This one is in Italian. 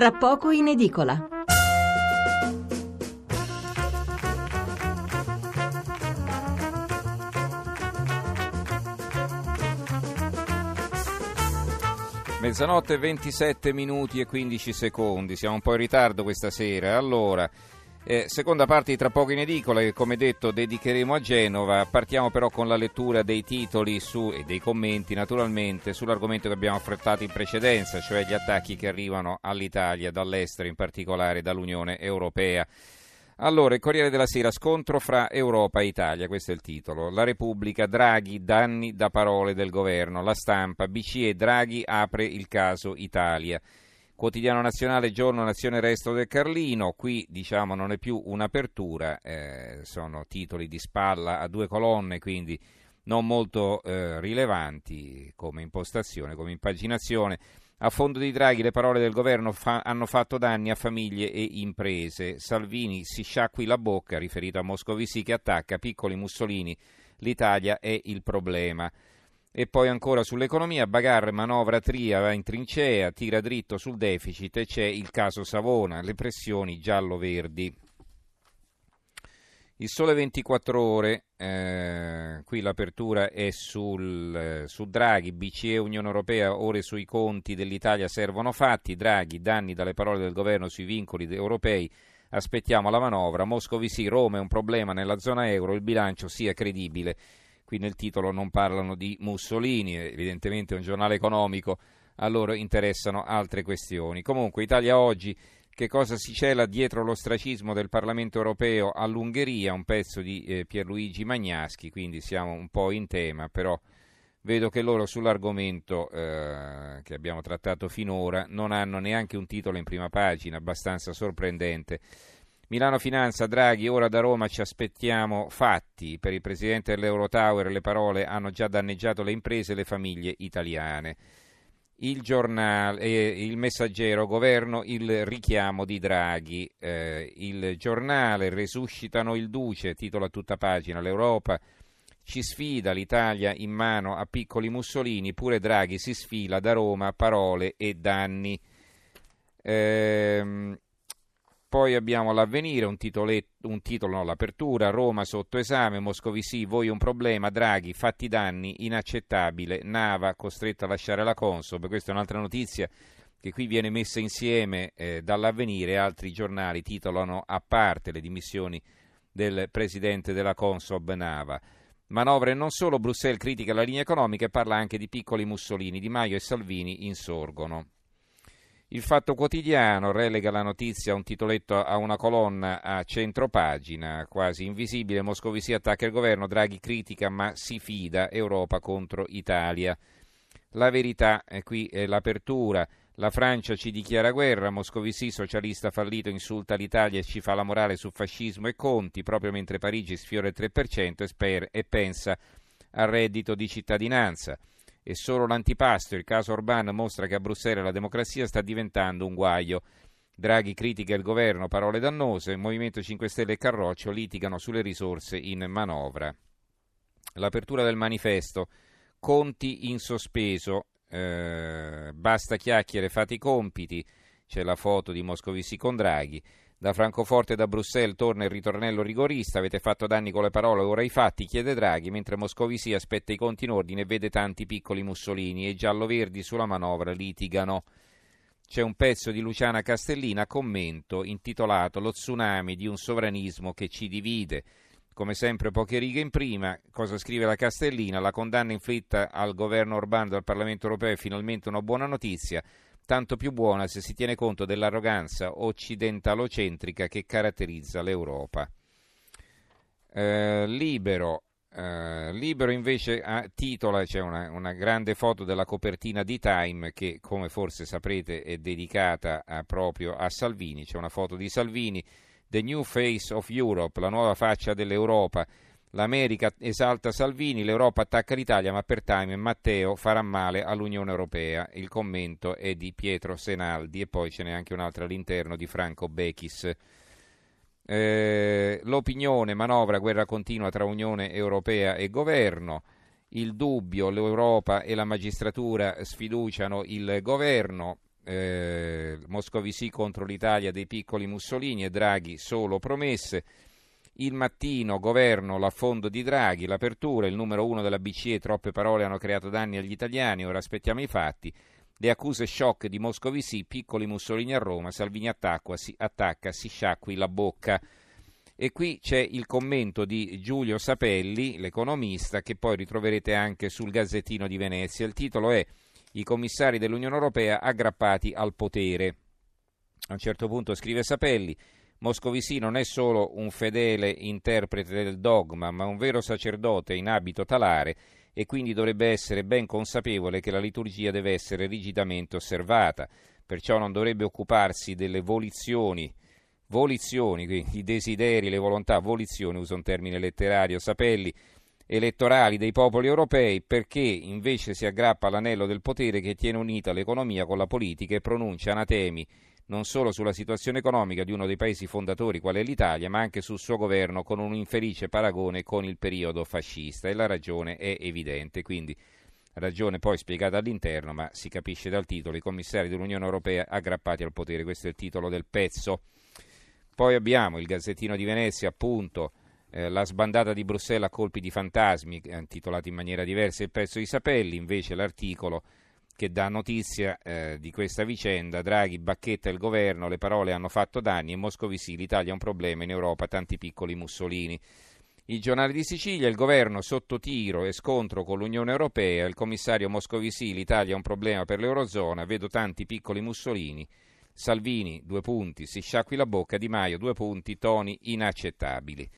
Tra poco in edicola. Mezzanotte 27 minuti e 15 secondi, siamo un po' in ritardo questa sera. Allora, eh, seconda parte Tra poco in edicola che come detto dedicheremo a Genova, partiamo però con la lettura dei titoli su, e dei commenti naturalmente sull'argomento che abbiamo affrettato in precedenza, cioè gli attacchi che arrivano all'Italia dall'estero, in particolare dall'Unione Europea. Allora, il Corriere della Sera, scontro fra Europa e Italia, questo è il titolo. La Repubblica, Draghi, danni da parole del governo. La stampa, BCE, Draghi apre il caso Italia. Quotidiano Nazionale, Giorno, Nazione, Resto del Carlino. Qui, diciamo, non è più un'apertura, eh, sono titoli di spalla a due colonne, quindi non molto eh, rilevanti come impostazione, come impaginazione. A fondo di Draghi le parole del governo fa- hanno fatto danni a famiglie e imprese. Salvini si sciacqui la bocca, riferito a Moscovici che attacca piccoli Mussolini. L'Italia è il problema. E poi ancora sull'economia, Bagar manovra Tria, va in trincea, tira dritto sul deficit e c'è il caso Savona, le pressioni giallo-verdi. Il sole 24 ore, eh, qui l'apertura è sul, eh, su Draghi, BCE, Unione Europea, ore sui conti dell'Italia servono fatti, Draghi, danni dalle parole del governo sui vincoli europei, aspettiamo la manovra, Moscovici, Roma è un problema nella zona euro, il bilancio sia credibile. Qui nel titolo non parlano di Mussolini, evidentemente è un giornale economico, a loro interessano altre questioni. Comunque Italia oggi che cosa si cela dietro l'ostracismo del Parlamento europeo all'Ungheria, un pezzo di eh, Pierluigi Magnaschi, quindi siamo un po' in tema, però vedo che loro sull'argomento eh, che abbiamo trattato finora non hanno neanche un titolo in prima pagina, abbastanza sorprendente. Milano Finanza, Draghi, ora da Roma ci aspettiamo fatti. Per il Presidente dell'Eurotower le parole hanno già danneggiato le imprese e le famiglie italiane il giornale, eh, il messaggero, governo, il richiamo di Draghi, eh, il giornale, resuscitano il duce, titola a tutta pagina, l'Europa ci sfida, l'Italia in mano a piccoli Mussolini, pure Draghi si sfila da Roma, parole e danni. Ehm, poi abbiamo l'avvenire, un, un titolo, no, l'apertura, Roma sotto esame, Moscovici, voi un problema, Draghi, fatti danni, inaccettabile, Nava costretta a lasciare la Consob, questa è un'altra notizia che qui viene messa insieme eh, dall'avvenire, altri giornali titolano a parte le dimissioni del presidente della Consob Nava. Manovre non solo, Bruxelles critica la linea economica e parla anche di piccoli Mussolini, Di Maio e Salvini insorgono. Il Fatto Quotidiano relega la notizia a un titoletto a una colonna a centro pagina, quasi invisibile. Moscovici attacca il governo, Draghi critica ma si fida, Europa contro Italia. La verità, e qui è l'apertura, la Francia ci dichiara guerra, Moscovici, socialista fallito, insulta l'Italia e ci fa la morale su fascismo e conti, proprio mentre Parigi sfiora il 3% e, sper- e pensa al reddito di cittadinanza e solo l'antipasto, il caso Orban, mostra che a Bruxelles la democrazia sta diventando un guaio. Draghi critica il governo, parole dannose, Movimento 5 Stelle e Carroccio litigano sulle risorse in manovra. L'apertura del manifesto, conti in sospeso, eh, basta chiacchiere, fate i compiti, c'è la foto di Moscovici con Draghi. Da Francoforte e da Bruxelles torna il ritornello rigorista, avete fatto danni con le parole, ora i fatti, chiede Draghi, mentre Moscovici aspetta i conti in ordine e vede tanti piccoli Mussolini e giallo-verdi sulla manovra litigano. C'è un pezzo di Luciana Castellina, commento, intitolato Lo tsunami di un sovranismo che ci divide. Come sempre poche righe in prima, cosa scrive la Castellina? La condanna inflitta al governo Orbán dal Parlamento europeo è finalmente una buona notizia tanto più buona se si tiene conto dell'arroganza occidentalocentrica che caratterizza l'Europa. Eh, libero, eh, libero invece a, titola, c'è una, una, grande foto della copertina di Time che come forse saprete è dedicata a, proprio a Salvini, c'è una foto di Salvini, The New Face of Europe, la nuova faccia dell'Europa L'America esalta Salvini, l'Europa attacca l'Italia, ma per Time Matteo farà male all'Unione Europea. Il commento è di Pietro Senaldi e poi ce n'è anche un'altra all'interno di Franco Bechis. Eh, l'opinione, manovra, guerra continua tra Unione Europea e governo. Il dubbio, l'Europa e la magistratura sfiduciano il governo. eh, Moscovici contro l'Italia dei piccoli Mussolini e Draghi solo promesse. Il mattino, governo, l'affondo di Draghi, l'apertura, il numero uno della BCE, troppe parole hanno creato danni agli italiani, ora aspettiamo i fatti. Le accuse shock di Moscovici, piccoli Mussolini a Roma, Salvini attacca, si, attacca, si sciacqui la bocca. E qui c'è il commento di Giulio Sapelli, l'economista, che poi ritroverete anche sul Gazzettino di Venezia. Il titolo è I commissari dell'Unione Europea aggrappati al potere. A un certo punto scrive Sapelli, Moscovici non è solo un fedele interprete del dogma, ma un vero sacerdote in abito talare e quindi dovrebbe essere ben consapevole che la liturgia deve essere rigidamente osservata, perciò non dovrebbe occuparsi delle volizioni. Volizioni, i desideri, le volontà, volizioni, uso un termine letterario, sapelli elettorali dei popoli europei perché invece si aggrappa all'anello del potere che tiene unita l'economia con la politica e pronuncia anatemi non solo sulla situazione economica di uno dei paesi fondatori qual è l'Italia, ma anche sul suo governo con un infelice paragone con il periodo fascista e la ragione è evidente, quindi ragione poi spiegata all'interno, ma si capisce dal titolo i commissari dell'Unione Europea aggrappati al potere, questo è il titolo del pezzo. Poi abbiamo il Gazzettino di Venezia, appunto, eh, la sbandata di Bruxelles a colpi di fantasmi, intitolato in maniera diversa il pezzo di Sapelli, invece l'articolo che dà notizia eh, di questa vicenda, Draghi bacchetta il governo, le parole hanno fatto danni e Moscovici, l'Italia è un problema, in Europa tanti piccoli Mussolini. Il giornale di Sicilia, il governo sotto tiro e scontro con l'Unione Europea, il commissario Moscovici, l'Italia è un problema per l'Eurozona, vedo tanti piccoli Mussolini. Salvini, due punti, si sciacqui la bocca, Di Maio, due punti, toni inaccettabili.